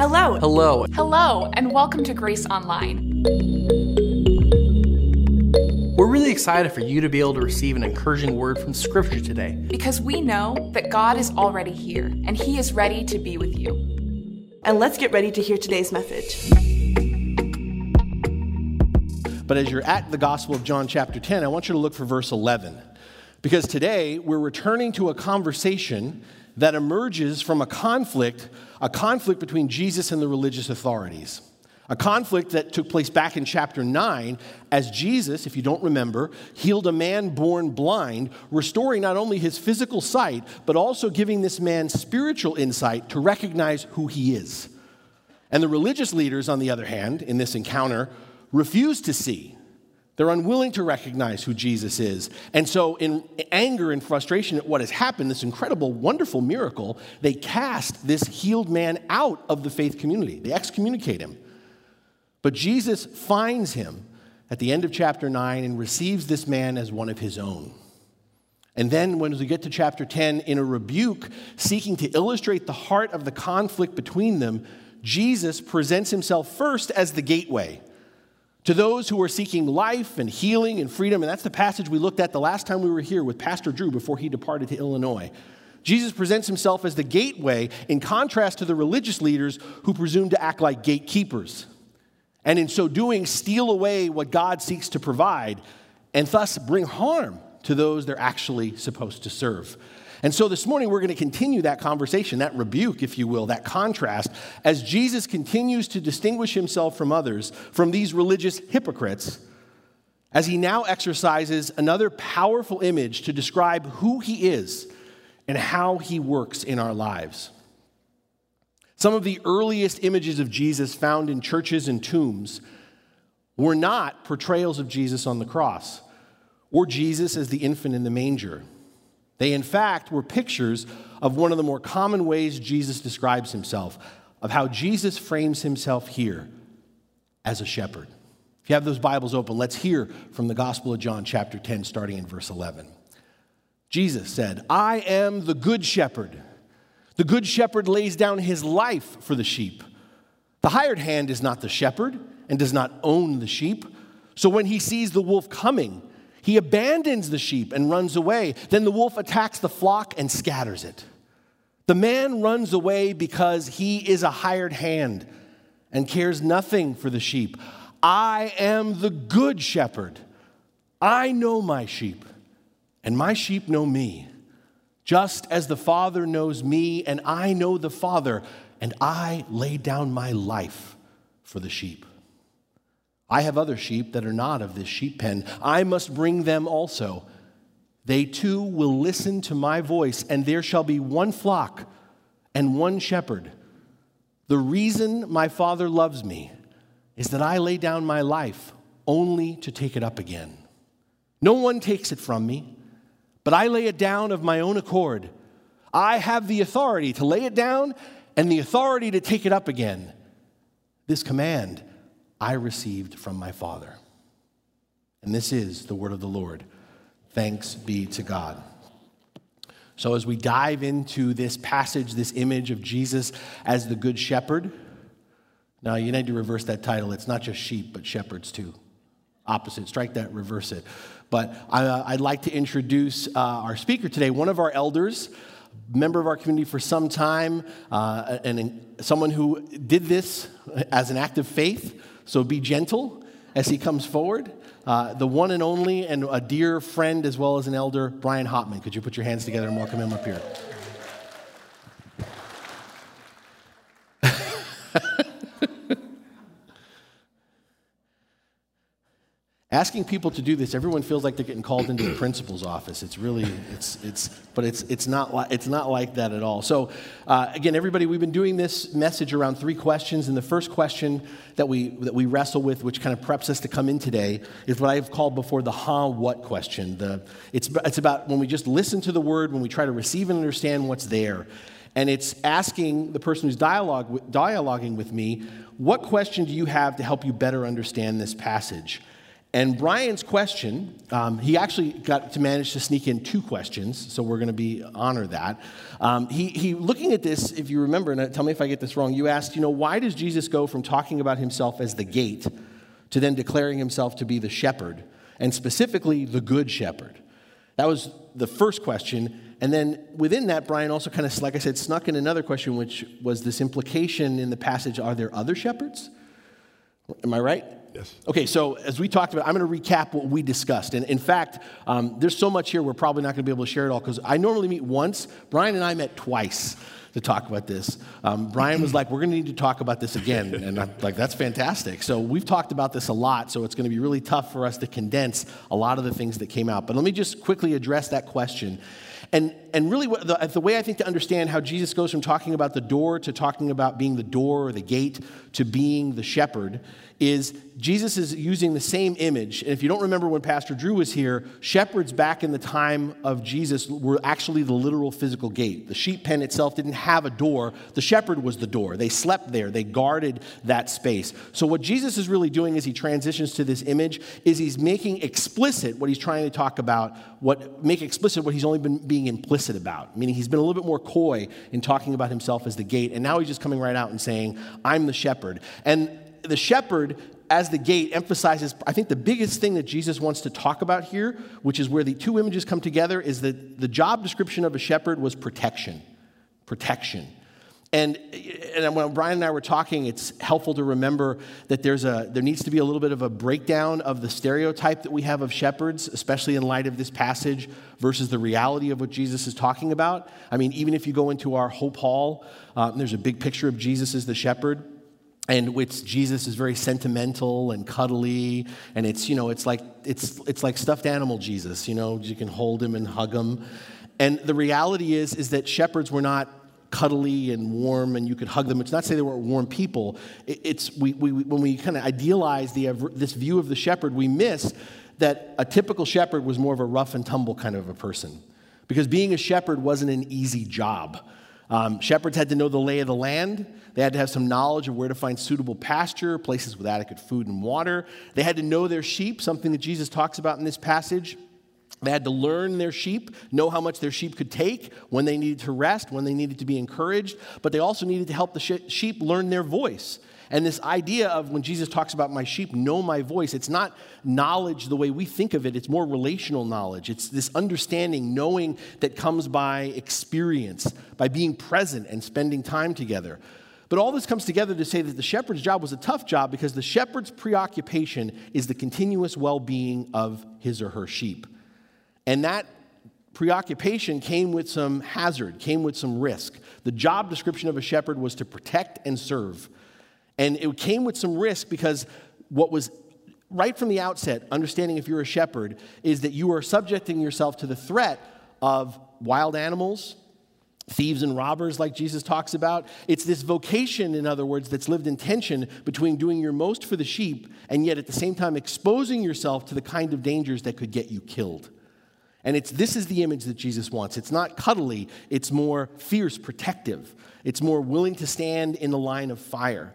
Hello. Hello. Hello, and welcome to Grace Online. We're really excited for you to be able to receive an encouraging word from Scripture today. Because we know that God is already here and He is ready to be with you. And let's get ready to hear today's message. But as you're at the Gospel of John, chapter 10, I want you to look for verse 11. Because today we're returning to a conversation that emerges from a conflict, a conflict between Jesus and the religious authorities. A conflict that took place back in chapter 9 as Jesus, if you don't remember, healed a man born blind, restoring not only his physical sight, but also giving this man spiritual insight to recognize who he is. And the religious leaders, on the other hand, in this encounter, refuse to see they're unwilling to recognize who Jesus is. And so, in anger and frustration at what has happened, this incredible, wonderful miracle, they cast this healed man out of the faith community. They excommunicate him. But Jesus finds him at the end of chapter 9 and receives this man as one of his own. And then, when we get to chapter 10, in a rebuke seeking to illustrate the heart of the conflict between them, Jesus presents himself first as the gateway to those who are seeking life and healing and freedom. And that's the passage we looked at the last time we were here with Pastor Drew before he departed to Illinois. Jesus presents himself as the gateway in contrast to the religious leaders who presume to act like gatekeepers. And in so doing, steal away what God seeks to provide and thus bring harm to those they're actually supposed to serve. And so this morning, we're going to continue that conversation, that rebuke, if you will, that contrast, as Jesus continues to distinguish himself from others, from these religious hypocrites, as he now exercises another powerful image to describe who he is and how he works in our lives. Some of the earliest images of Jesus found in churches and tombs were not portrayals of Jesus on the cross or Jesus as the infant in the manger. They, in fact, were pictures of one of the more common ways Jesus describes himself, of how Jesus frames himself here as a shepherd. If you have those Bibles open, let's hear from the Gospel of John, chapter 10, starting in verse 11. Jesus said, I am the good shepherd. The good shepherd lays down his life for the sheep. The hired hand is not the shepherd and does not own the sheep. So when he sees the wolf coming, he abandons the sheep and runs away. Then the wolf attacks the flock and scatters it. The man runs away because he is a hired hand and cares nothing for the sheep. I am the good shepherd. I know my sheep, and my sheep know me. Just as the Father knows me, and I know the Father, and I lay down my life for the sheep. I have other sheep that are not of this sheep pen. I must bring them also. They too will listen to my voice, and there shall be one flock and one shepherd. The reason my Father loves me is that I lay down my life only to take it up again. No one takes it from me, but I lay it down of my own accord. I have the authority to lay it down and the authority to take it up again. This command I received from my Father. And this is the word of the Lord. Thanks be to God. So, as we dive into this passage, this image of Jesus as the Good Shepherd, now you need to reverse that title. It's not just sheep, but shepherds too. Opposite, strike that, reverse it. But I, would like to introduce uh, our speaker today, one of our elders, member of our community for some time, uh, and someone who did this as an act of faith. So be gentle as he comes forward. Uh, the one and only and a dear friend as well as an elder, Brian Hopman. Could you put your hands together and welcome him up here? Asking people to do this everyone feels like they're getting called into the principal's office. It's really it's it's but it's it's not like it's not like that at all. So uh, again everybody we've been doing this message around three questions and the first question that we that we wrestle with which kind of preps us to come in today is what i've called before the how what? question. The it's it's about when we just listen to the word when we try to receive and understand what's there. And it's asking the person who's dialogue, dialoguing with me what question do you have to help you better understand this passage And Brian's question, um, he actually got to manage to sneak in two questions, so we're going to be honor that. Um, he, he, looking at this, if you remember, and tell me if I get this wrong, you asked, you know, why does Jesus go from talking about himself as the gate to then declaring himself to be the shepherd, and specifically the good shepherd? That was the first question. And then within that, Brian also kind of, like I said, snuck in another question, which was this implication in the passage are there other shepherds? Am I right? Yes. Okay, so as we talked about, I'm going to recap what we discussed. And in fact, um, there's so much here, we're probably not going to be able to share it all because I normally meet once. Brian and I met twice to talk about this. Um, Brian was like, We're going to need to talk about this again. And I'm like, That's fantastic. So we've talked about this a lot, so it's going to be really tough for us to condense a lot of the things that came out. But let me just quickly address that question. And, and really, the, the way I think to understand how Jesus goes from talking about the door to talking about being the door or the gate to being the shepherd is Jesus is using the same image. And if you don't remember when Pastor Drew was here, shepherds back in the time of Jesus were actually the literal physical gate. The sheep pen itself didn't have a door, the shepherd was the door. They slept there, they guarded that space. So, what Jesus is really doing as he transitions to this image is he's making explicit what he's trying to talk about, what make explicit what he's only been being implicit about, meaning he's been a little bit more coy in talking about himself as the gate. And now he's just coming right out and saying, I'm the shepherd. And the shepherd as the gate emphasizes, I think the biggest thing that Jesus wants to talk about here, which is where the two images come together, is that the job description of a shepherd was protection. Protection. And, and when Brian and I were talking, it's helpful to remember that there's a, there needs to be a little bit of a breakdown of the stereotype that we have of shepherds, especially in light of this passage, versus the reality of what Jesus is talking about. I mean, even if you go into our Hope Hall, uh, there's a big picture of Jesus as the shepherd and which Jesus is very sentimental and cuddly, and it's you know it's like it's it's like stuffed animal Jesus. You know you can hold him and hug him, and the reality is is that shepherds were not cuddly and warm, and you could hug them. It's not to say they weren't warm people. it's we, we, when we kind of idealize the, this view of the shepherd, we miss that a typical shepherd was more of a rough and tumble kind of a person, because being a shepherd wasn't an easy job. Um, shepherds had to know the lay of the land. They had to have some knowledge of where to find suitable pasture, places with adequate food and water. They had to know their sheep, something that Jesus talks about in this passage. They had to learn their sheep, know how much their sheep could take, when they needed to rest, when they needed to be encouraged, but they also needed to help the sheep learn their voice. And this idea of when Jesus talks about my sheep know my voice, it's not knowledge the way we think of it, it's more relational knowledge. It's this understanding, knowing that comes by experience, by being present and spending time together. But all this comes together to say that the shepherd's job was a tough job because the shepherd's preoccupation is the continuous well being of his or her sheep. And that preoccupation came with some hazard, came with some risk. The job description of a shepherd was to protect and serve. And it came with some risk because what was right from the outset, understanding if you're a shepherd, is that you are subjecting yourself to the threat of wild animals, thieves and robbers, like Jesus talks about. It's this vocation, in other words, that's lived in tension between doing your most for the sheep and yet at the same time exposing yourself to the kind of dangers that could get you killed. And it's this is the image that Jesus wants. It's not cuddly, it's more fierce, protective. It's more willing to stand in the line of fire.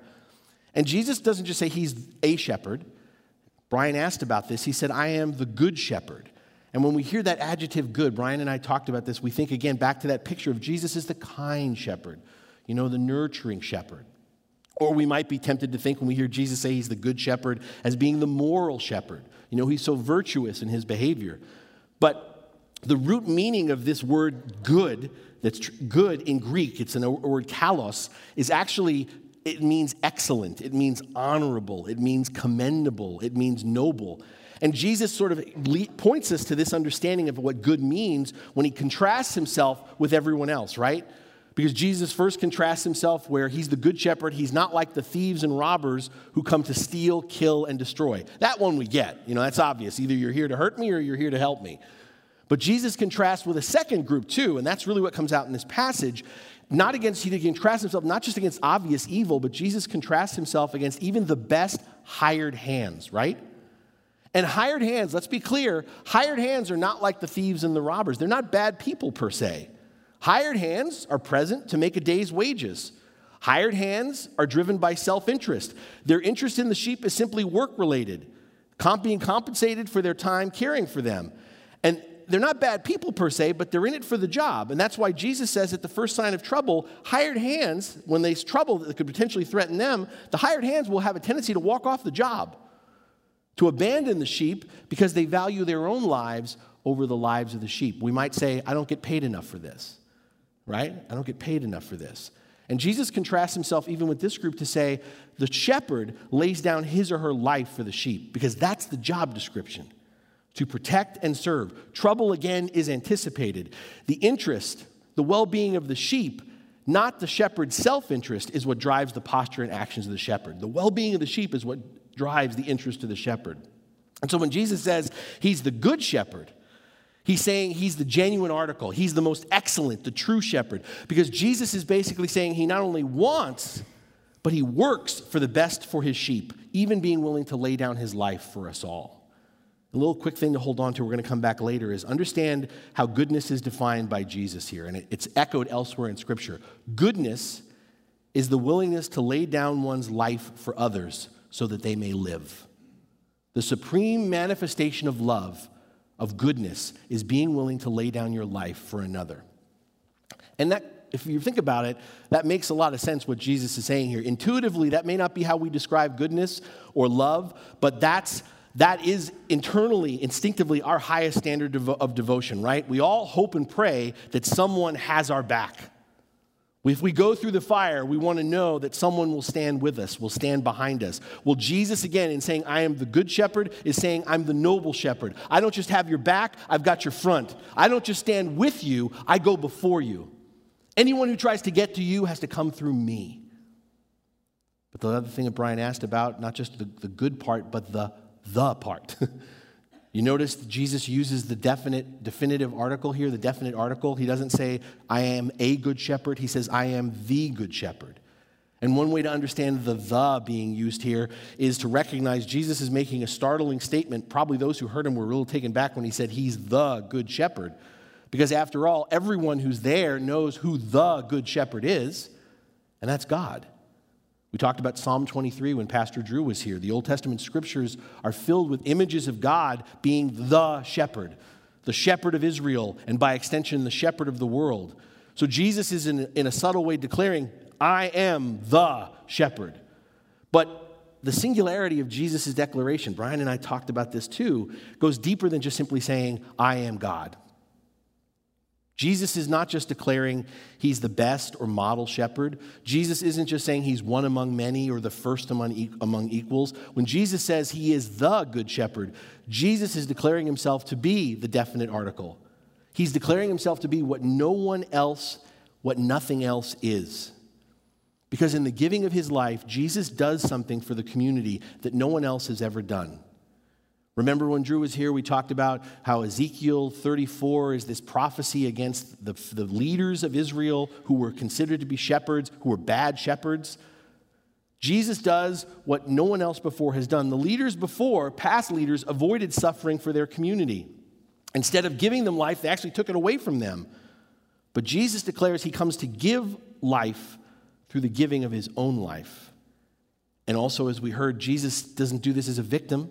And Jesus doesn't just say he's a shepherd. Brian asked about this. He said, I am the good shepherd. And when we hear that adjective good, Brian and I talked about this, we think again back to that picture of Jesus as the kind shepherd, you know, the nurturing shepherd. Or we might be tempted to think when we hear Jesus say he's the good shepherd as being the moral shepherd. You know, he's so virtuous in his behavior. But the root meaning of this word good, that's tr- good in Greek, it's a word kalos, is actually it means excellent, it means honorable, it means commendable, it means noble. And Jesus sort of points us to this understanding of what good means when he contrasts himself with everyone else, right? Because Jesus first contrasts himself where he's the good shepherd. He's not like the thieves and robbers who come to steal, kill, and destroy. That one we get. You know, that's obvious. Either you're here to hurt me or you're here to help me. But Jesus contrasts with a second group too, and that's really what comes out in this passage not against, he contrasts himself not just against obvious evil, but Jesus contrasts himself against even the best hired hands, right? And hired hands, let's be clear, hired hands are not like the thieves and the robbers. They're not bad people per se. Hired hands are present to make a day's wages. Hired hands are driven by self interest. Their interest in the sheep is simply work related. being compensated for their time caring for them. And they're not bad people per se, but they're in it for the job. And that's why Jesus says at the first sign of trouble, hired hands, when there's trouble that could potentially threaten them, the hired hands will have a tendency to walk off the job, to abandon the sheep because they value their own lives over the lives of the sheep. We might say, I don't get paid enough for this, right? I don't get paid enough for this. And Jesus contrasts himself even with this group to say, the shepherd lays down his or her life for the sheep because that's the job description to protect and serve. Trouble again is anticipated. The interest, the well being of the sheep, not the shepherd's self interest, is what drives the posture and actions of the shepherd. The well being of the sheep is what drives the interest of the shepherd. And so when Jesus says he's the good shepherd, He's saying he's the genuine article. He's the most excellent, the true shepherd. Because Jesus is basically saying he not only wants, but he works for the best for his sheep, even being willing to lay down his life for us all. A little quick thing to hold on to, we're going to come back later, is understand how goodness is defined by Jesus here, and it's echoed elsewhere in Scripture. Goodness is the willingness to lay down one's life for others so that they may live. The supreme manifestation of love, of goodness, is being willing to lay down your life for another. And that, if you think about it, that makes a lot of sense what Jesus is saying here. Intuitively, that may not be how we describe goodness or love, but that's that is internally, instinctively, our highest standard of devotion, right? We all hope and pray that someone has our back. If we go through the fire, we want to know that someone will stand with us, will stand behind us. Well, Jesus, again, in saying, I am the good shepherd, is saying, I'm the noble shepherd. I don't just have your back, I've got your front. I don't just stand with you, I go before you. Anyone who tries to get to you has to come through me. But the other thing that Brian asked about, not just the, the good part, but the the part. you notice Jesus uses the definite, definitive article here, the definite article. He doesn't say, I am a good shepherd. He says, I am the good shepherd. And one way to understand the the being used here is to recognize Jesus is making a startling statement. Probably those who heard him were real taken back when he said he's the good shepherd. Because after all, everyone who's there knows who the good shepherd is, and that's God. We talked about Psalm 23 when Pastor Drew was here. The Old Testament scriptures are filled with images of God being the shepherd, the shepherd of Israel, and by extension, the shepherd of the world. So Jesus is in, in a subtle way declaring, I am the shepherd. But the singularity of Jesus' declaration, Brian and I talked about this too, goes deeper than just simply saying, I am God. Jesus is not just declaring he's the best or model shepherd. Jesus isn't just saying he's one among many or the first among, among equals. When Jesus says he is the good shepherd, Jesus is declaring himself to be the definite article. He's declaring himself to be what no one else, what nothing else is. Because in the giving of his life, Jesus does something for the community that no one else has ever done. Remember when Drew was here, we talked about how Ezekiel 34 is this prophecy against the, the leaders of Israel who were considered to be shepherds, who were bad shepherds. Jesus does what no one else before has done. The leaders before, past leaders, avoided suffering for their community. Instead of giving them life, they actually took it away from them. But Jesus declares he comes to give life through the giving of his own life. And also, as we heard, Jesus doesn't do this as a victim.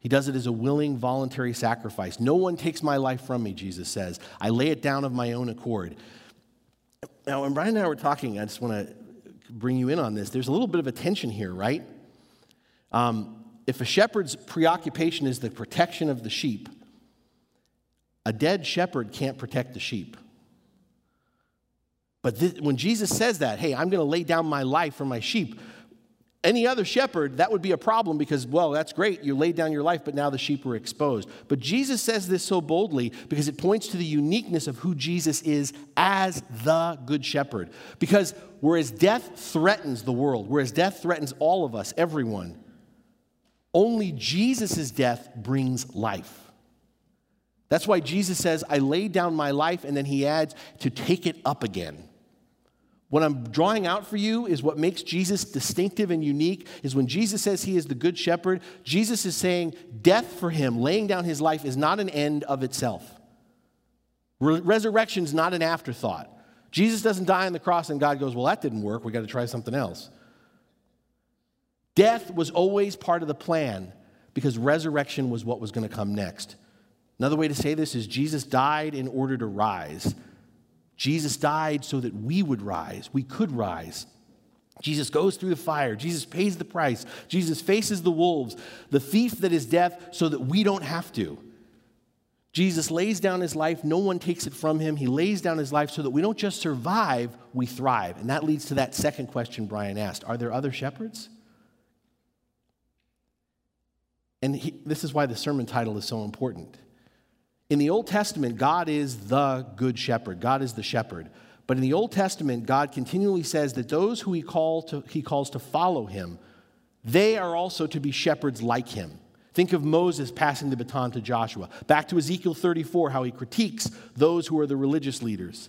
He does it as a willing, voluntary sacrifice. No one takes my life from me, Jesus says. I lay it down of my own accord. Now, when Brian and I were talking, I just want to bring you in on this. There's a little bit of a tension here, right? Um, if a shepherd's preoccupation is the protection of the sheep, a dead shepherd can't protect the sheep. But this, when Jesus says that, hey, I'm going to lay down my life for my sheep, any other shepherd, that would be a problem because, well, that's great. You laid down your life, but now the sheep are exposed. But Jesus says this so boldly because it points to the uniqueness of who Jesus is as the good shepherd. Because whereas death threatens the world, whereas death threatens all of us, everyone, only Jesus' death brings life. That's why Jesus says, I laid down my life, and then he adds, to take it up again. What I'm drawing out for you is what makes Jesus distinctive and unique is when Jesus says he is the good shepherd, Jesus is saying death for him, laying down his life, is not an end of itself. Re- Resurrection is not an afterthought. Jesus doesn't die on the cross and God goes, Well, that didn't work. We got to try something else. Death was always part of the plan because resurrection was what was going to come next. Another way to say this is Jesus died in order to rise. Jesus died so that we would rise, we could rise. Jesus goes through the fire. Jesus pays the price. Jesus faces the wolves, the thief that is death, so that we don't have to. Jesus lays down his life. No one takes it from him. He lays down his life so that we don't just survive, we thrive. And that leads to that second question Brian asked Are there other shepherds? And he, this is why the sermon title is so important. In the Old Testament, God is the good shepherd, God is the shepherd. But in the Old Testament, God continually says that those who he, call to, he calls to follow him, they are also to be shepherds like him. Think of Moses passing the baton to Joshua. Back to Ezekiel 34, how he critiques those who are the religious leaders.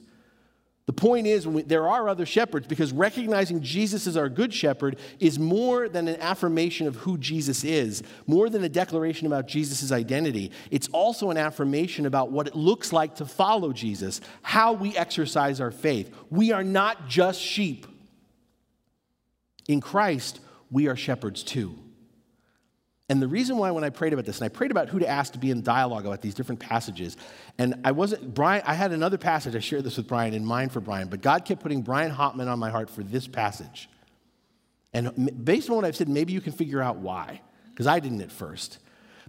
The point is, we, there are other shepherds because recognizing Jesus as our good shepherd is more than an affirmation of who Jesus is, more than a declaration about Jesus' identity. It's also an affirmation about what it looks like to follow Jesus, how we exercise our faith. We are not just sheep. In Christ, we are shepherds too. And the reason why, when I prayed about this, and I prayed about who to ask to be in dialogue about these different passages, and I wasn't, Brian, I had another passage, I shared this with Brian in mind for Brian, but God kept putting Brian Hopman on my heart for this passage. And based on what I've said, maybe you can figure out why, because I didn't at first.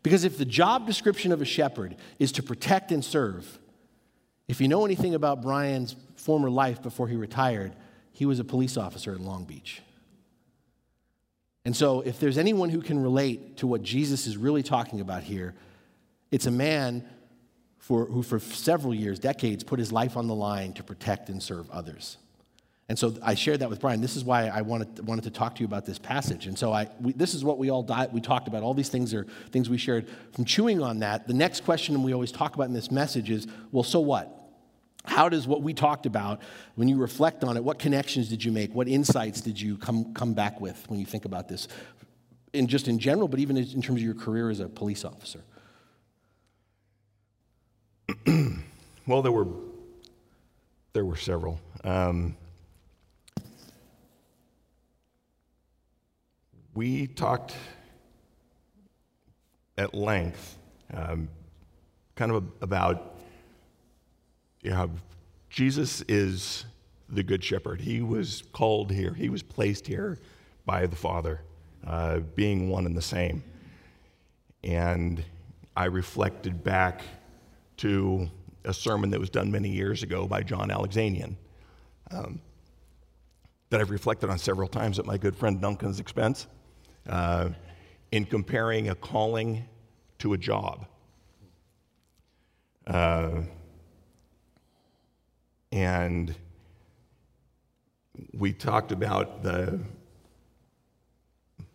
Because if the job description of a shepherd is to protect and serve, if you know anything about Brian's former life before he retired, he was a police officer in Long Beach. And so, if there's anyone who can relate to what Jesus is really talking about here, it's a man for, who, for several years, decades, put his life on the line to protect and serve others. And so I shared that with Brian. This is why I wanted, wanted to talk to you about this passage. And so I, we, this is what we all di- we talked about. All these things are things we shared. From chewing on that, the next question we always talk about in this message is, well, so what? How does what we talked about, when you reflect on it, what connections did you make? What insights did you come, come back with when you think about this? In just in general, but even in terms of your career as a police officer? well, there were, there were several. Um, we talked at length, um, kind of about you know, Jesus is the Good Shepherd. He was called here, he was placed here by the Father, uh, being one and the same. And I reflected back to a sermon that was done many years ago by John Alexanian um, that I've reflected on several times at my good friend Duncan's expense uh, in comparing a calling to a job. Uh, and we talked about the,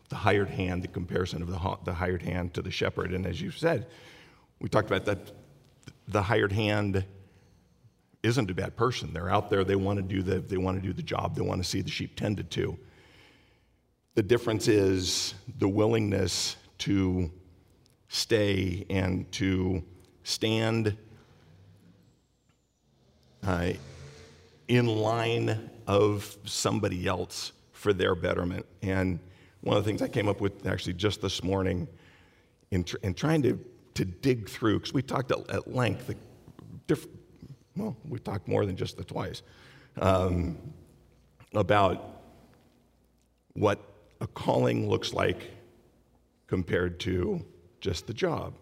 the hired hand, the comparison of the, the hired hand to the shepherd. And as you said, we talked about that the hired hand isn't a bad person. They're out there, they want to do the, they want to do the job, they want to see the sheep tended to. The difference is the willingness to stay and to stand uh, in line of somebody else for their betterment. And one of the things I came up with actually just this morning in, tr- in trying to, to dig through, because we talked at, at length, diff- well, we talked more than just the twice, um, about what a calling looks like compared to just the job.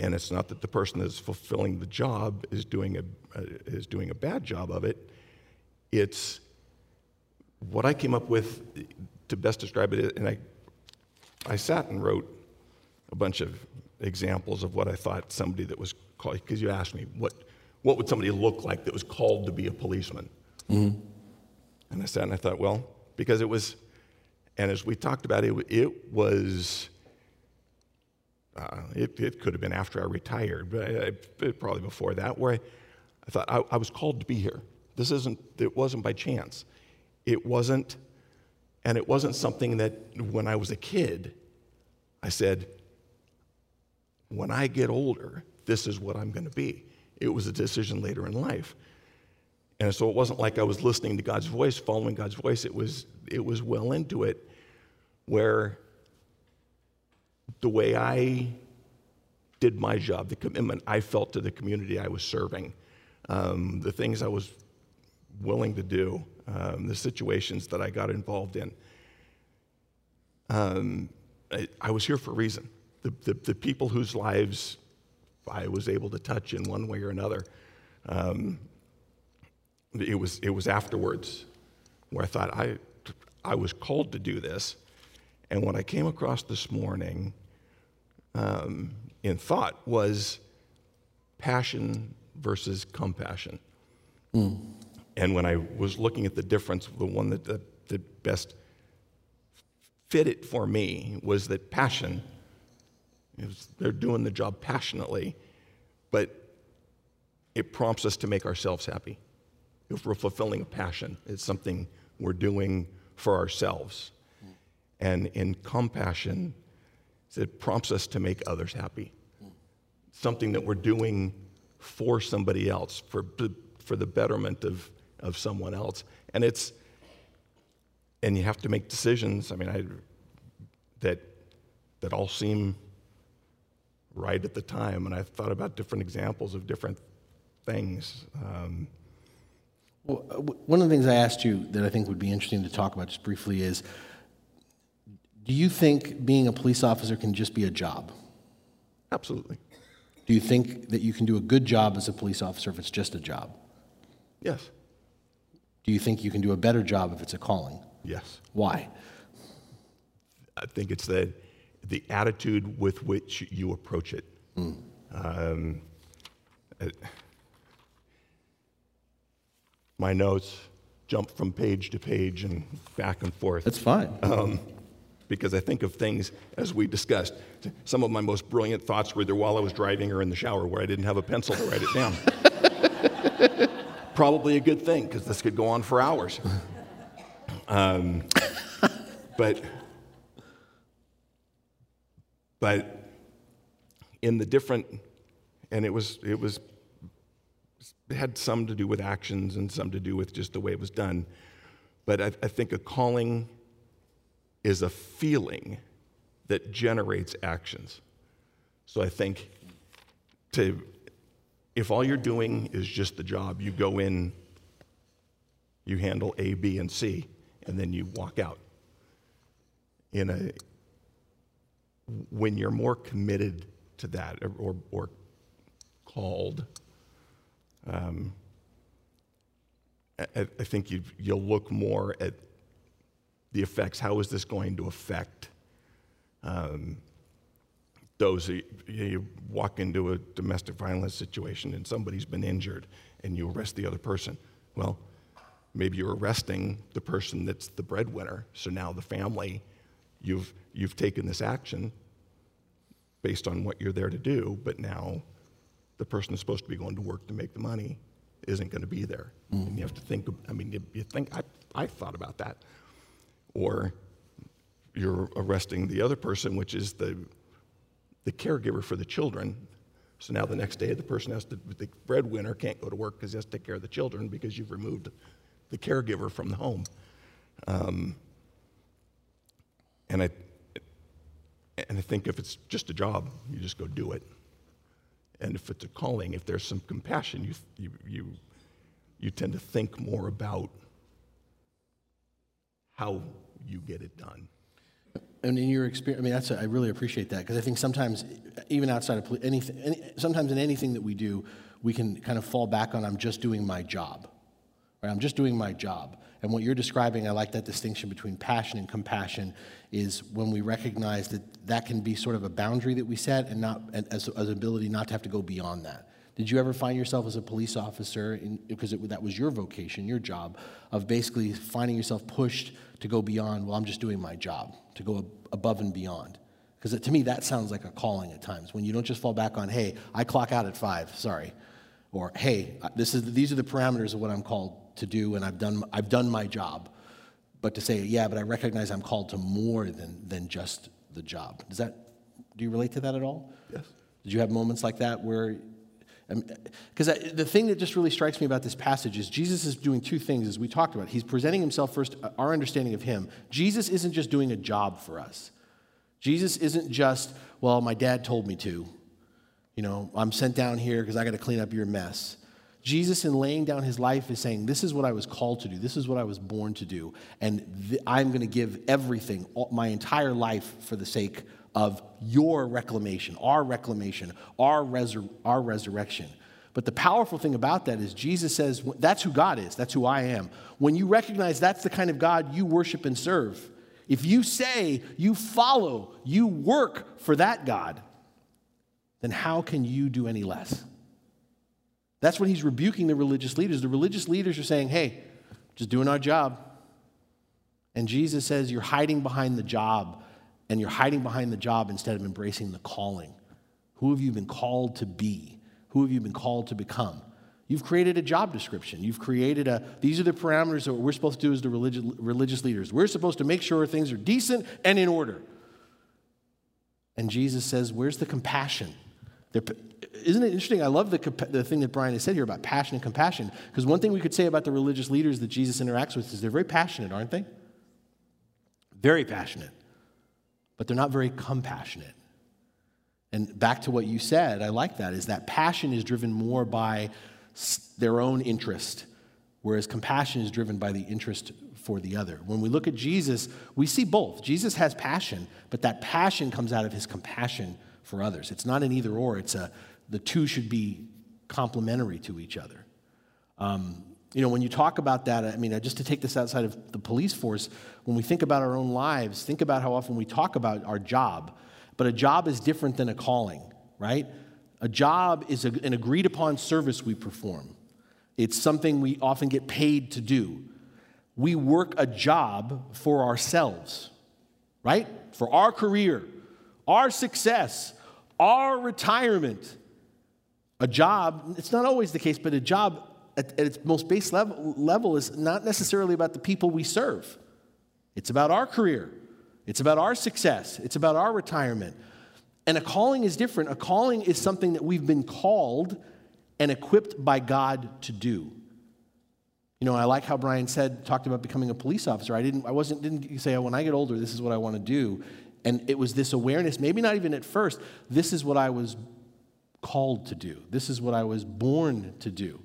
And it's not that the person that's fulfilling the job is doing a, uh, is doing a bad job of it. It's what I came up with to best describe it. And I, I sat and wrote a bunch of examples of what I thought somebody that was called, because you asked me, what, what would somebody look like that was called to be a policeman? Mm-hmm. And I sat and I thought, well, because it was, and as we talked about it, it was uh, it, it, could have been after I retired, but I, probably before that, where I, I thought I, I, was called to be here. This isn't, it wasn't by chance. It wasn't, and it wasn't something that when I was a kid, I said, when I get older, this is what I'm going to be. It was a decision later in life. And so it wasn't like I was listening to God's voice, following God's voice. It was, it was well into it where the way I did my job, the commitment I felt to the community I was serving, um, the things I was willing to do, um, the situations that I got involved in. Um, I, I, was here for a reason. The, the, the, people whose lives I was able to touch in one way or another, um, it, was, it was afterwards where I thought I, I was called to do this. And what I came across this morning um, in thought was passion versus compassion. Mm. And when I was looking at the difference, the one that, that, that best fit it for me was that passion, was, they're doing the job passionately, but it prompts us to make ourselves happy. If we're fulfilling a passion, it's something we're doing for ourselves. And in compassion, it prompts us to make others happy. Something that we're doing for somebody else, for, for the betterment of, of someone else. And it's, and you have to make decisions. I mean, I, that, that all seem right at the time. And I thought about different examples of different things. Um, well, uh, one of the things I asked you that I think would be interesting to talk about just briefly is do you think being a police officer can just be a job? Absolutely. Do you think that you can do a good job as a police officer if it's just a job? Yes. Do you think you can do a better job if it's a calling? Yes. Why? I think it's the, the attitude with which you approach it. Mm. Um, it. My notes jump from page to page and back and forth. That's fine. Um, because I think of things as we discussed. Some of my most brilliant thoughts were either while I was driving or in the shower where I didn't have a pencil to write it down. Probably a good thing because this could go on for hours. Um, but, but in the different, and it was, it was, it had some to do with actions and some to do with just the way it was done. But I, I think a calling is a feeling that generates actions. So I think to, if all you're doing is just the job, you go in, you handle A, B, and C, and then you walk out. In a, when you're more committed to that or, or called, um, I, I, think you you'll look more at the effects. How is this going to affect um, those? Who, you walk into a domestic violence situation and somebody's been injured and you arrest the other person. Well, maybe you're arresting the person that's the breadwinner. So now the family, you've, you've taken this action based on what you're there to do, but now the person who's supposed to be going to work to make the money isn't going to be there. Mm. And you have to think, I mean, you, you think, I, I thought about that or you're arresting the other person, which is the, the caregiver for the children. So now the next day, the person has to, the breadwinner can't go to work because he has to take care of the children because you've removed the caregiver from the home. Um, and I, and I think if it's just a job, you just go do it. And if it's a calling, if there's some compassion, you, you, you, you tend to think more about how you get it done. And in your experience, I mean, that's a, I really appreciate that because I think sometimes, even outside of anything, any, sometimes in anything that we do, we can kind of fall back on, I'm just doing my job. Right? I'm just doing my job. And what you're describing, I like that distinction between passion and compassion, is when we recognize that that can be sort of a boundary that we set and not as, as an ability not to have to go beyond that. Did you ever find yourself as a police officer, because that was your vocation, your job, of basically finding yourself pushed to go beyond, well, I'm just doing my job, to go above and beyond? Because to me, that sounds like a calling at times, when you don't just fall back on, hey, I clock out at five, sorry. Or, hey, this is, these are the parameters of what I'm called to do, and I've done, I've done my job. But to say, yeah, but I recognize I'm called to more than, than just the job. Does that, do you relate to that at all? Yes. Did you have moments like that where because the thing that just really strikes me about this passage is Jesus is doing two things, as we talked about. He's presenting himself first, uh, our understanding of him. Jesus isn't just doing a job for us. Jesus isn't just, well, my dad told me to. You know, I'm sent down here because I got to clean up your mess. Jesus, in laying down his life, is saying, This is what I was called to do. This is what I was born to do. And th- I'm going to give everything, all, my entire life, for the sake of your reclamation, our reclamation, our, resur- our resurrection. But the powerful thing about that is Jesus says, That's who God is. That's who I am. When you recognize that's the kind of God you worship and serve, if you say you follow, you work for that God, then how can you do any less? That's when he's rebuking the religious leaders. The religious leaders are saying, hey, just doing our job. And Jesus says, you're hiding behind the job, and you're hiding behind the job instead of embracing the calling. Who have you been called to be? Who have you been called to become? You've created a job description. You've created a, these are the parameters that we're supposed to do as the religious, religious leaders. We're supposed to make sure things are decent and in order. And Jesus says, Where's the compassion? They're, isn't it interesting? I love the, the thing that Brian has said here about passion and compassion. Because one thing we could say about the religious leaders that Jesus interacts with is they're very passionate, aren't they? Very passionate. But they're not very compassionate. And back to what you said, I like that, is that passion is driven more by their own interest, whereas compassion is driven by the interest for the other. When we look at Jesus, we see both. Jesus has passion, but that passion comes out of his compassion for others. It's not an either or, it's a the two should be complementary to each other. Um, you know, when you talk about that, I mean, just to take this outside of the police force, when we think about our own lives, think about how often we talk about our job. But a job is different than a calling, right? A job is a, an agreed upon service we perform, it's something we often get paid to do. We work a job for ourselves, right? For our career, our success, our retirement. A job, it's not always the case, but a job at, at its most base level, level is not necessarily about the people we serve. It's about our career, it's about our success, it's about our retirement. And a calling is different. A calling is something that we've been called and equipped by God to do. You know, I like how Brian said, talked about becoming a police officer. I didn't, I wasn't, didn't say, oh, when I get older, this is what I want to do. And it was this awareness, maybe not even at first, this is what I was called to do. This is what I was born to do.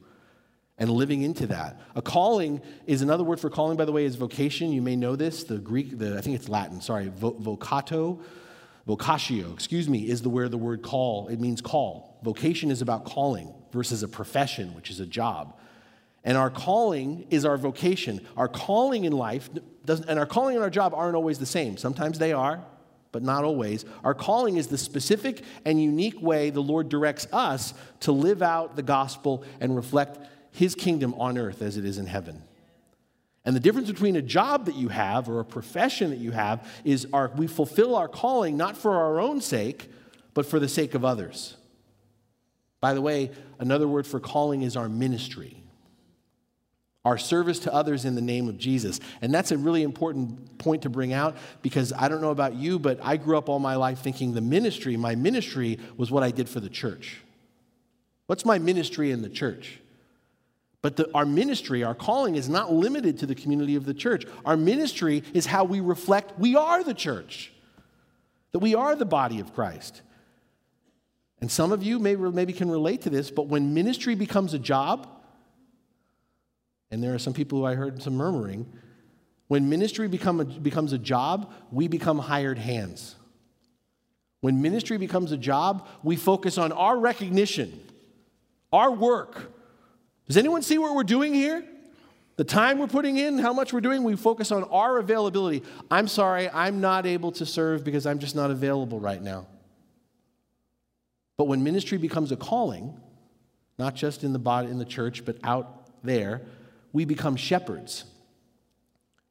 And living into that. A calling is another word for calling, by the way, is vocation. You may know this. The Greek, the, I think it's Latin, sorry, vo- vocato, vocatio, excuse me, is the where the word call, it means call. Vocation is about calling versus a profession, which is a job. And our calling is our vocation. Our calling in life, doesn't, and our calling and our job aren't always the same. Sometimes they are, but not always. Our calling is the specific and unique way the Lord directs us to live out the gospel and reflect his kingdom on earth as it is in heaven. And the difference between a job that you have or a profession that you have is our, we fulfill our calling not for our own sake, but for the sake of others. By the way, another word for calling is our ministry our service to others in the name of Jesus. And that's a really important point to bring out because I don't know about you, but I grew up all my life thinking the ministry, my ministry was what I did for the church. What's my ministry in the church? But the, our ministry, our calling is not limited to the community of the church. Our ministry is how we reflect we are the church, that we are the body of Christ. And some of you may, maybe can relate to this, but when ministry becomes a job, and there are some people who I heard some murmuring. When ministry become a, becomes a job, we become hired hands. When ministry becomes a job, we focus on our recognition, our work. Does anyone see what we're doing here? The time we're putting in, how much we're doing, we focus on our availability. I'm sorry, I'm not able to serve because I'm just not available right now. But when ministry becomes a calling, not just in the body in the church, but out there, we become shepherds.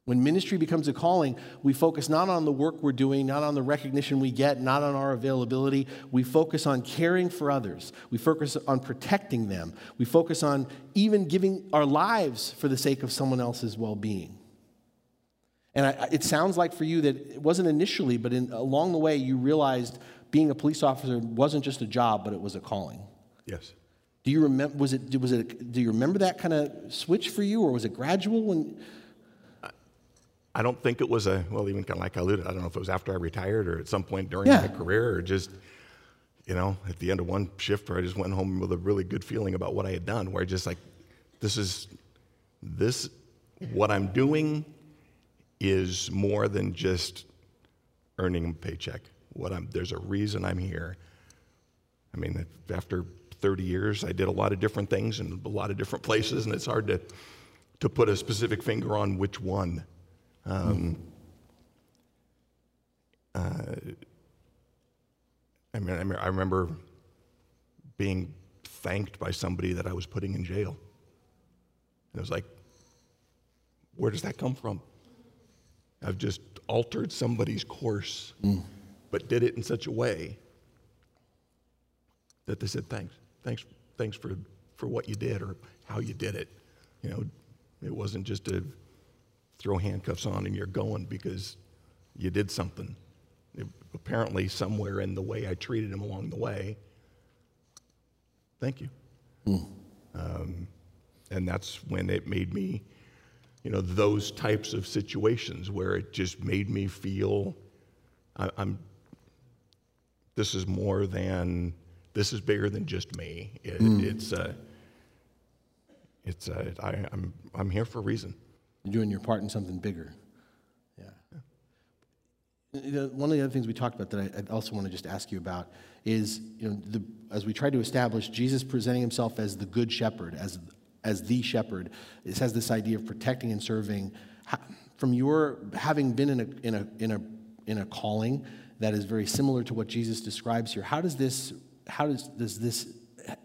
When ministry becomes a calling, we focus not on the work we're doing, not on the recognition we get, not on our availability. We focus on caring for others. We focus on protecting them. We focus on even giving our lives for the sake of someone else's well being. And I, it sounds like for you that it wasn't initially, but in, along the way, you realized being a police officer wasn't just a job, but it was a calling. Yes. Do you remember? Was it? Was it? Do you remember that kind of switch for you, or was it gradual? When I don't think it was a, well, even kind of like I alluded, I don't know if it was after I retired or at some point during Yeah. my career or just, you know, at the end of one shift where I just went home with a really good feeling about what I had done, where I just like, this is, this, what I'm doing is more than just earning a paycheck. What I'm, there's a reason I'm here. I mean, after 30 years, I did a lot of different things in a lot of different places, and it's hard to, to put a specific finger on which one. Um, uh, I mean, I me- I remember being thanked by somebody that I was putting in jail. And it was like, where does that come from? I've just altered somebody's course, but did it in such a way that they said, thanks, thanks, thanks for, for what you did or how you did it. You know, it wasn't just to throw handcuffs on and you're going because you did something. It- apparently, somewhere in the way I treated him along the way, thank you. Um, and that's when it made me, you know, those types of situations where it just made me feel I, I'm, this is more than, this is bigger than just me. It, It's, uh, it's, uh, I, I'm, I'm here for a reason. You're doing your part in something bigger. Yeah. One of the other things we talked about that I, also want to just ask you about is, you know, the, as we try to establish Jesus presenting himself as the good shepherd, as, as the shepherd, this has this idea of protecting and serving. From your having been in a, in, a, in, a, in a calling that is very similar to what Jesus describes here, how does this, how does, does this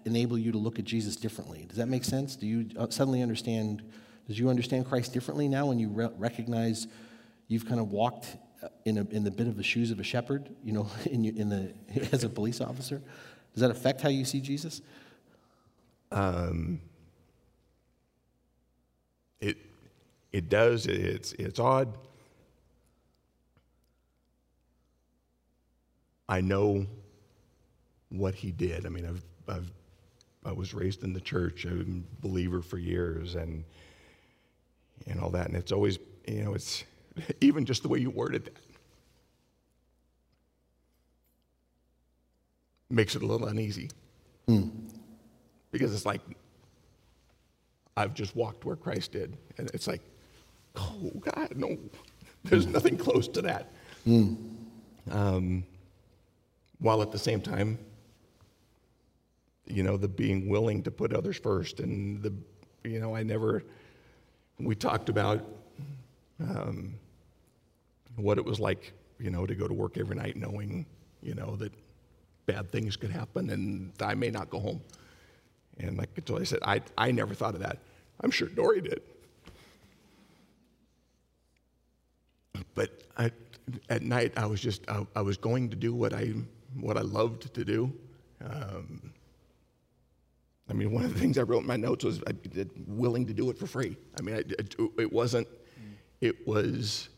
enable you to look at Jesus differently? Does that make sense? Do you uh, suddenly understand? Does you understand Christ differently now when you re- recognize you've kind of walked uh, in, a, in the bit of the shoes of a shepherd, you know, in, in the, as a police officer? Does that affect how you see Jesus? Um, It, it does. It's, it's odd. I know what he did. I mean, I've, I've, I was raised in the church. A believer for years and, and all that. And it's always, you know, it's even just the way you worded that makes it a little uneasy. Hmm. Because it's like, I've just walked where Christ did. And it's like, oh, God, no, there's hmm. nothing close to that. Hmm. Um, while at the same time, you know, the being willing to put others first. And the, you know, I never, we talked about um, what it was like, you know, to go to work every night knowing, you know, that bad things could happen and I may not go home. And like I said, I, I never thought of that. I'm sure Dory did. But I, at night, I was just, I, I was going to do what I, what I loved to do. Um, I mean, one of the things I wrote in my notes was I, willing to do it for free. I mean, it, it wasn't, it was,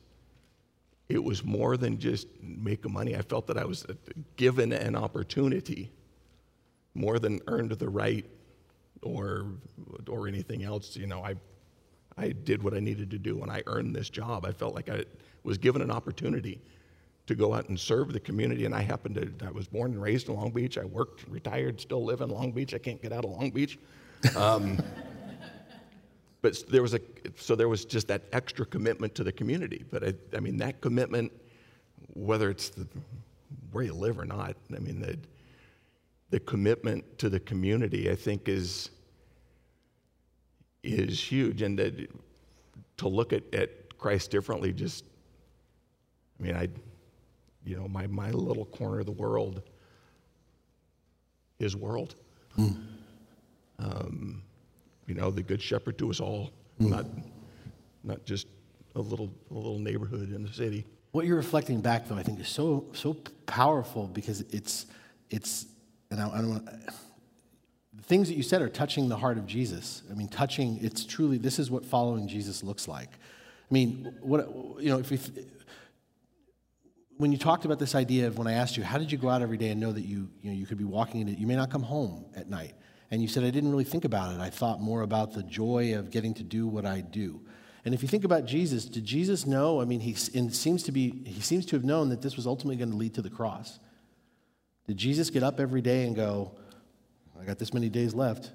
it was more than just making money. I felt that I was uh, given an opportunity more than earned the right or, or anything else. You know, I, I did what I needed to do and I earned this job. I felt like I was given an opportunity to go out and serve the community. And I happened to, I was born and raised in Long Beach. I worked, retired, still live in Long Beach. I can't get out of Long Beach. Um, but there was a, so there was just that extra commitment to the community. But I, I mean, that commitment, whether it's the, where you live or not, I mean, the, the commitment to the community, I think, is, is huge. And that, to look at, at Christ differently just, I mean, I, you know, my, my little corner of the world, his world. Um, you know, the good shepherd to us all, not, not just a little, a little neighborhood in the city. What you're reflecting back, though, I think is so so powerful because it's it's and I, I don't want the things that you said are touching the heart of Jesus. I mean, touching. It's truly this is what following Jesus looks like. I mean, what you know, if we when you talked about this idea of when I asked you, how did you go out every day and know that you you know you could be walking into you may not come home at night, and you said I didn't really think about it. I thought more about the joy of getting to do what I do. And if you think about Jesus, did Jesus know? I mean, he seems to be he seems to have known that this was ultimately going to lead to the cross. Did Jesus get up every day and go, I got this many days left?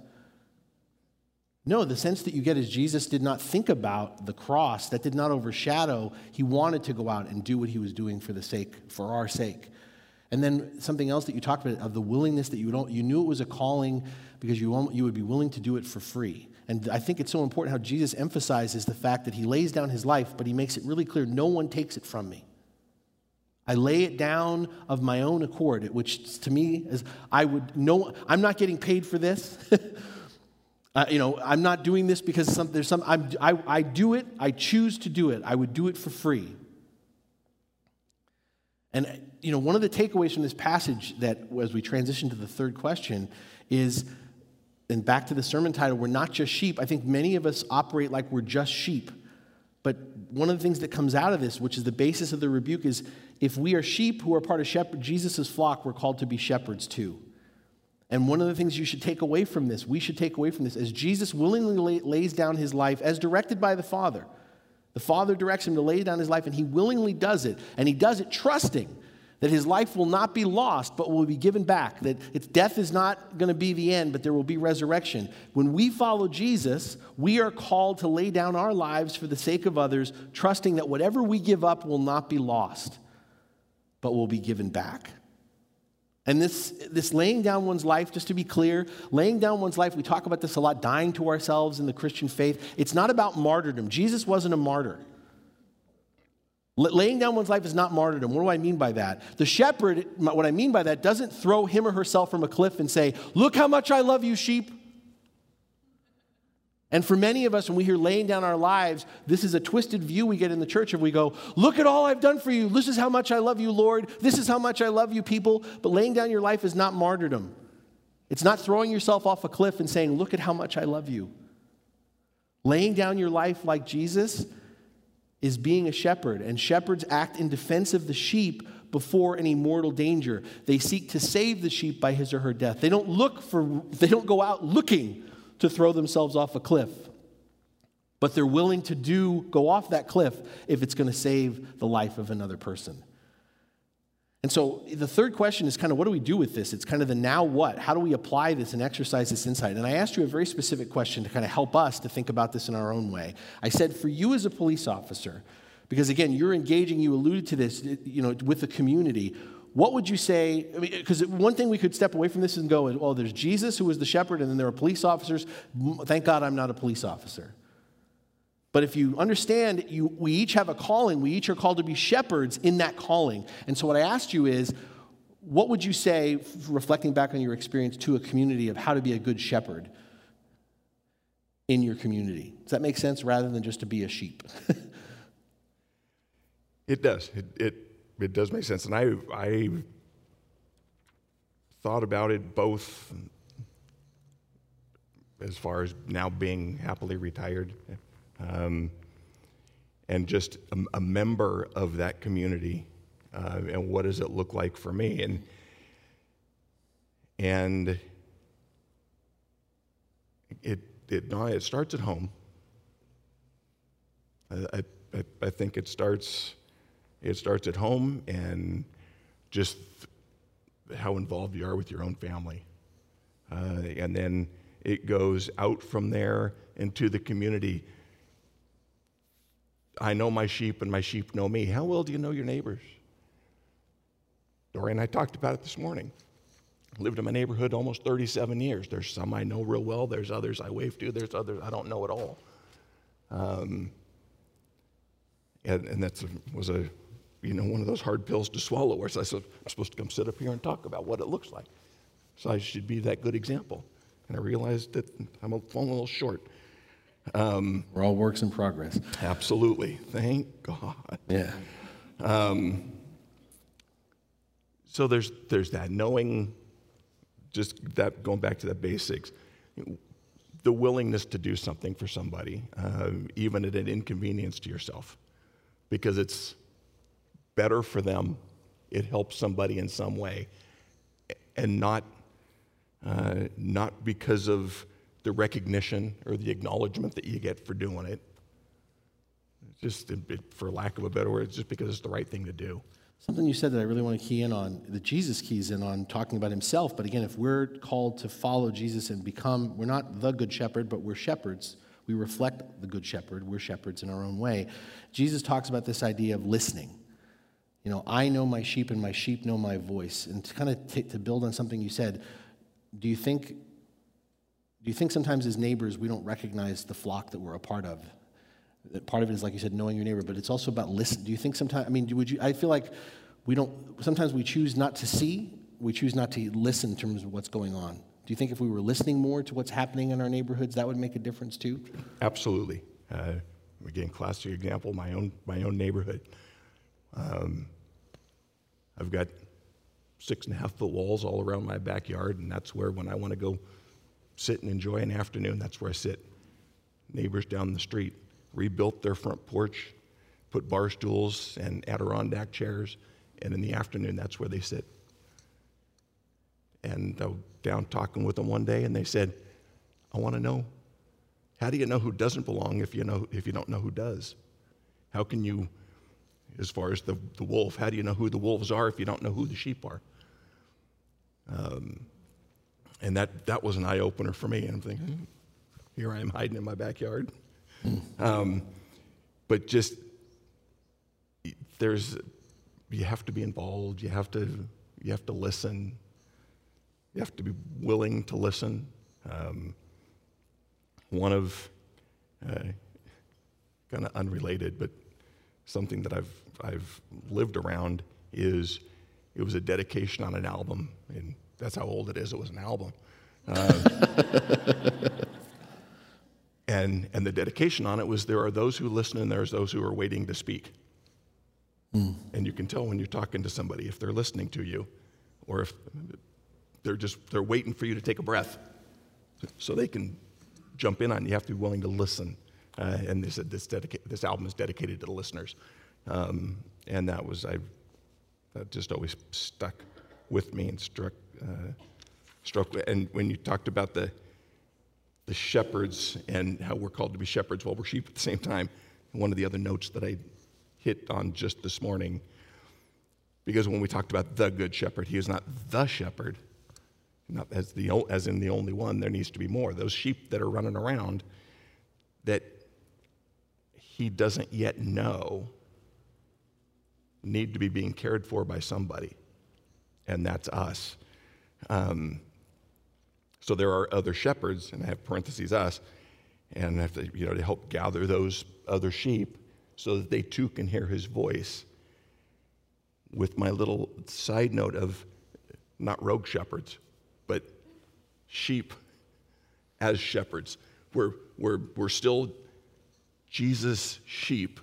No, the sense that you get is Jesus did not think about the cross. That did not overshadow. He wanted to go out and do what he was doing for the sake, for our sake. And then something else that you talked about of the willingness that you don't, you knew it was a calling because you, you would be willing to do it for free. And I think it's so important how Jesus emphasizes the fact that he lays down his life, but he makes it really clear no one takes it from me. I lay it down of my own accord, which to me is I would no, I'm not getting paid for this. uh, you know, I'm not doing this because some, there's some, I'm, I, I do it, I choose to do it. I would do it for free. And, you know, one of the takeaways from this passage that as we transition to the third question is, and back to the sermon title, we're not just sheep. I think many of us operate like we're just sheep. But one of the things that comes out of this, which is the basis of the rebuke, is if we are sheep who are part of shepherd, Jesus' flock, we're called to be shepherds too. And one of the things you should take away from this, we should take away from this, as Jesus willingly lays down his life as directed by the Father. The Father directs him to lay down his life, and he willingly does it. And he does it trusting that his life will not be lost, but will be given back. That its death is not going to be the end, but there will be resurrection. When we follow Jesus, we are called to lay down our lives for the sake of others, trusting that whatever we give up will not be lost, but will be given back. And this, this laying down one's life, just to be clear, laying down one's life, we talk about this a lot, dying to ourselves in the Christian faith. It's not about martyrdom. Jesus wasn't a martyr. Laying down one's life is not martyrdom. What do I mean by that? The shepherd, what I mean by that, doesn't throw him or herself from a cliff and say, Look how much I love you, sheep. And for many of us, when we hear laying down our lives, this is a twisted view we get in the church of we go, Look at all I've done for you. This is how much I love you, Lord. This is how much I love you, people. But laying down your life is not martyrdom. It's not throwing yourself off a cliff and saying, Look at how much I love you. Laying down your life like Jesus is being a shepherd, and shepherds act in defense of the sheep before any mortal danger. They seek to save the sheep by his or her death. They don't look for, they don't go out looking to throw themselves off a cliff. But they're willing to do go off that cliff if it's going to save the life of another person. And so the third question is kind of what do we do with this? It's kind of the now what? How do we apply this and exercise this insight? And I asked you a very specific question to kind of help us to think about this in our own way. I said, for you as a police officer, because again, you're engaging, you alluded to this, you know, with the community. What would you say? Because I mean, one thing we could step away from this and go, is, well, there's Jesus who was the shepherd, and then there are police officers. Thank God I'm not a police officer. But if you understand, you, we each have a calling. We each are called to be shepherds in that calling. And so, what I asked you is, what would you say, reflecting back on your experience, to a community of how to be a good shepherd in your community? Does that make sense rather than just to be a sheep? it does. It, it, it does make sense. And I, I thought about it both as far as now being happily retired um, and just a, a, member of that community. Uh, and what does it look like for me? And and it it it starts at home. I, I, I think it starts it starts at home and just how involved you are with your own family, uh, and then it goes out from there into the community I know my sheep and my sheep know me. How well do you know your neighbors? Dory and I talked about it this morning. Lived in my neighborhood almost 37 years. There's some I know real well, there's others I wave to, there's others I don't know at all. Um, and, and that was a, you know, one of those hard pills to swallow where I said, I'm supposed to come sit up here and talk about what it looks like. So I should be that good example. And I realized that I'm falling a little short. Um, We're all works in progress. Absolutely. Thank God. Yeah. Um, so there's, there's that knowing, just that going back to the basics, the willingness to do something for somebody, uh, even at an inconvenience to yourself, because it's better for them, it helps somebody in some way, and not, uh, not because of the recognition or the acknowledgement that you get for doing it, just for lack of a better word, just because it's the right thing to do. Something you said that I really want to key in on, that Jesus keys in on talking about himself. But again, if we're called to follow Jesus and become, we're not the good shepherd, but we're shepherds. We reflect the good shepherd. We're shepherds in our own way. Jesus talks about this idea of listening. You know, I know my sheep and my sheep know my voice. And to kind of t- to build on something you said, do you think do you think sometimes as neighbors we don't recognize the flock that we're a part of? That part of it is like you said, knowing your neighbor, but it's also about listen. Do you think sometimes? I mean, would you? I feel like we don't. Sometimes we choose not to see. We choose not to listen in terms of what's going on. Do you think if we were listening more to what's happening in our neighborhoods, that would make a difference too? Absolutely. Uh, again, classic example. My own my own neighborhood. Um, I've got six and a half foot walls all around my backyard, and that's where when I want to go sit and enjoy an afternoon, that's where I sit. Neighbors down the street rebuilt their front porch, put bar stools and Adirondack chairs, and in the afternoon, that's where they sit. And I was down talking with them one day, and they said, I want to know how do you know who doesn't belong if you, know, if you don't know who does? How can you, as far as the, the wolf, how do you know who the wolves are if you don't know who the sheep are? Um, and that, that was an eye opener for me. And I'm thinking, here I am hiding in my backyard. Um, but just, there's, you have to be involved. You have to, you have to listen. You have to be willing to listen. Um, one of, uh, kind of unrelated, but something that I've, I've lived around is it was a dedication on an album, and that's how old it is. It was an album. Um, and, and the dedication on it was there are those who listen and there's those who are waiting to speak. Mm. And you can tell when you're talking to somebody if they're listening to you or if they're just they're waiting for you to take a breath so they can jump in on you. You have to be willing to listen. Uh, and this, this, dedica- this album is dedicated to the listeners. Um, and that was, I, that just always stuck with me and struck, uh, struck. And when you talked about the, the shepherds and how we're called to be shepherds while we're sheep at the same time, one of the other notes that I hit on just this morning, because when we talked about the good shepherd, he is not the shepherd, not as, the, as in the only one, there needs to be more. Those sheep that are running around that he doesn't yet know need to be being cared for by somebody, and that's us. Um, so there are other shepherds, and I have parentheses us, and I have to, you know, to help gather those other sheep so that they too can hear his voice. With my little side note of not rogue shepherds, but sheep as shepherds. We're, we're, we're still Jesus' sheep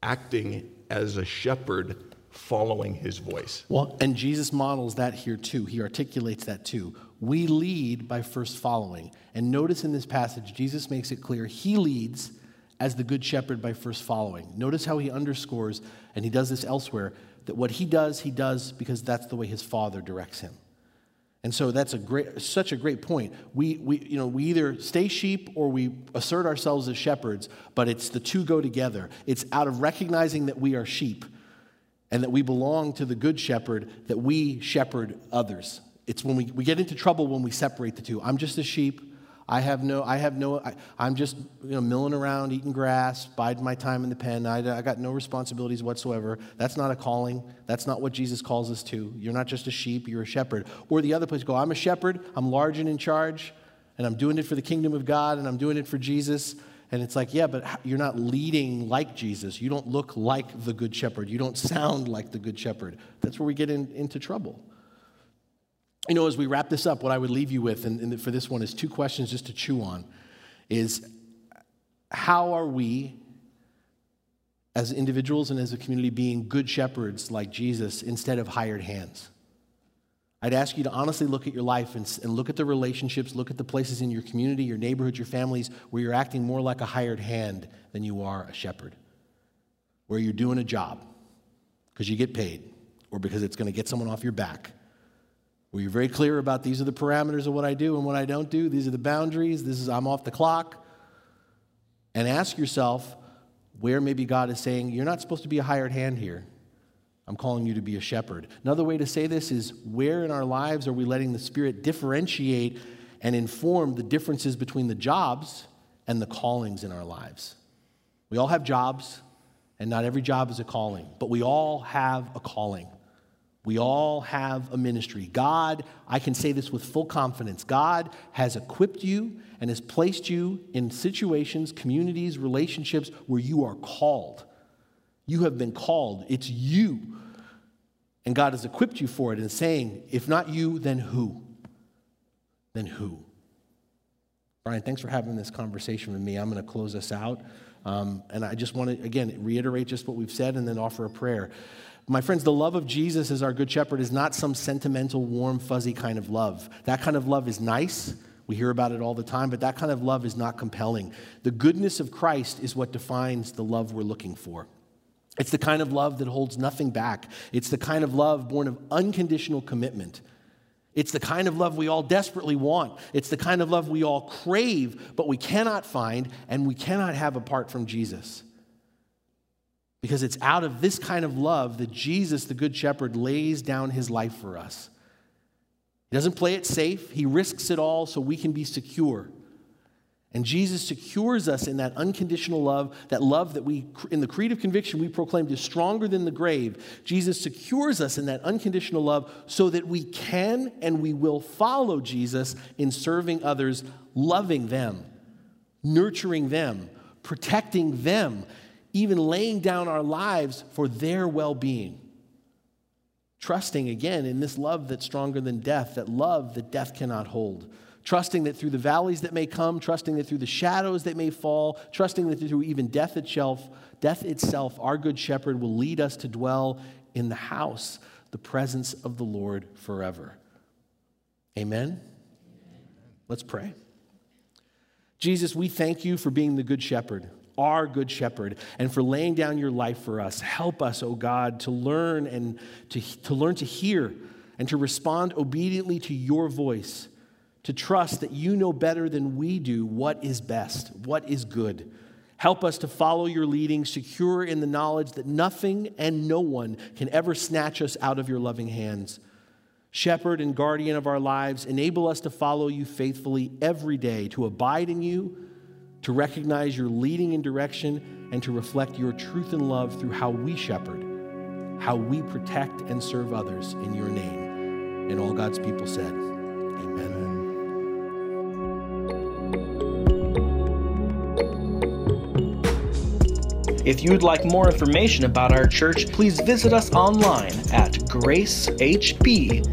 acting as a shepherd following his voice. Well, and Jesus models that here too. He articulates that too. We lead by first following. And notice in this passage, Jesus makes it clear he leads as the good shepherd by first following. Notice how he underscores, and he does this elsewhere, that what he does, he does because that's the way his father directs him. And so that's a great, such a great point. We, we, you know, we either stay sheep or we assert ourselves as shepherds, but it's the two go together. It's out of recognizing that we are sheep and that we belong to the good shepherd that we shepherd others. It's when we, we get into trouble when we separate the two. I'm just a sheep. I have no, I have no, I, am just you know, milling around, eating grass, biding my time in the pen. I, I got no responsibilities whatsoever. That's not a calling. That's not what Jesus calls us to. You're not just a sheep, you're a shepherd. Or the other place, go, I'm a shepherd, I'm large and in charge, and I'm doing it for the kingdom of God, and I'm doing it for Jesus. And it's like, yeah, but you're not leading like Jesus. You don't look like the good shepherd. You don't sound like the good shepherd. That's where we get in, into trouble you know, as we wrap this up, what I would leave you with, and, and for this one, is two questions just to chew on is how are we, as individuals and as a community, being good shepherds like Jesus instead of hired hands? I'd ask you to honestly look at your life and, and, look at the relationships, look at the places in your community, your neighborhood, your families where you're acting more like a hired hand than you are a shepherd, where you're doing a job because you get paid or because it's going to get someone off your back where you're very clear about these are the parameters of what I do and what I don't do, these are the boundaries, this is I'm off the clock. And ask yourself, Where maybe God is saying, You're not supposed to be a hired hand here. I'm calling you to be a shepherd. Another way to say this is where in our lives are we letting the Spirit differentiate and inform the differences between the jobs and the callings in our lives? We all have jobs, and not every job is a calling, but we all have a calling. We all have a ministry. God, I can say this with full confidence God has equipped you and has placed you in situations, communities, relationships where you are called. You have been called. It's you. And God has equipped you for it and saying, if not you, then who? Then who? Brian, thanks for having this conversation with me. I'm going to close us out. Um, and I just want to, again, reiterate just what we've said and then offer a prayer. My friends, the love of Jesus as our good shepherd is not some sentimental, warm, fuzzy kind of love. That kind of love is nice. We hear about it all the time, but that kind of love is not compelling. The goodness of Christ is what defines the love we're looking for. It's the kind of love that holds nothing back. It's the kind of love born of unconditional commitment. It's the kind of love we all desperately want. It's the kind of love we all crave, but we cannot find and we cannot have apart from Jesus. Because it's out of this kind of love that Jesus, the Good Shepherd, lays down his life for us. He doesn't play it safe, he risks it all so we can be secure. And Jesus secures us in that unconditional love, that love that we, in the creed of conviction, we proclaimed is stronger than the grave. Jesus secures us in that unconditional love so that we can and we will follow Jesus in serving others, loving them, nurturing them, protecting them, even laying down our lives for their well being. Trusting again in this love that's stronger than death, that love that death cannot hold trusting that through the valleys that may come, trusting that through the shadows that may fall, trusting that through even death itself, death itself, our good shepherd will lead us to dwell in the house, the presence of the Lord forever. Amen. Let's pray. Jesus, we thank you for being the good shepherd, our good shepherd, and for laying down your life for us. Help us, O oh God, to learn and to, to learn to hear and to respond obediently to your voice to trust that you know better than we do what is best, what is good. Help us to follow your leading, secure in the knowledge that nothing and no one can ever snatch us out of your loving hands. Shepherd and guardian of our lives, enable us to follow you faithfully every day, to abide in you, to recognize your leading and direction, and to reflect your truth and love through how we shepherd, how we protect and serve others in your name. And all God's people said, Amen. If you'd like more information about our church, please visit us online at gracehb.org.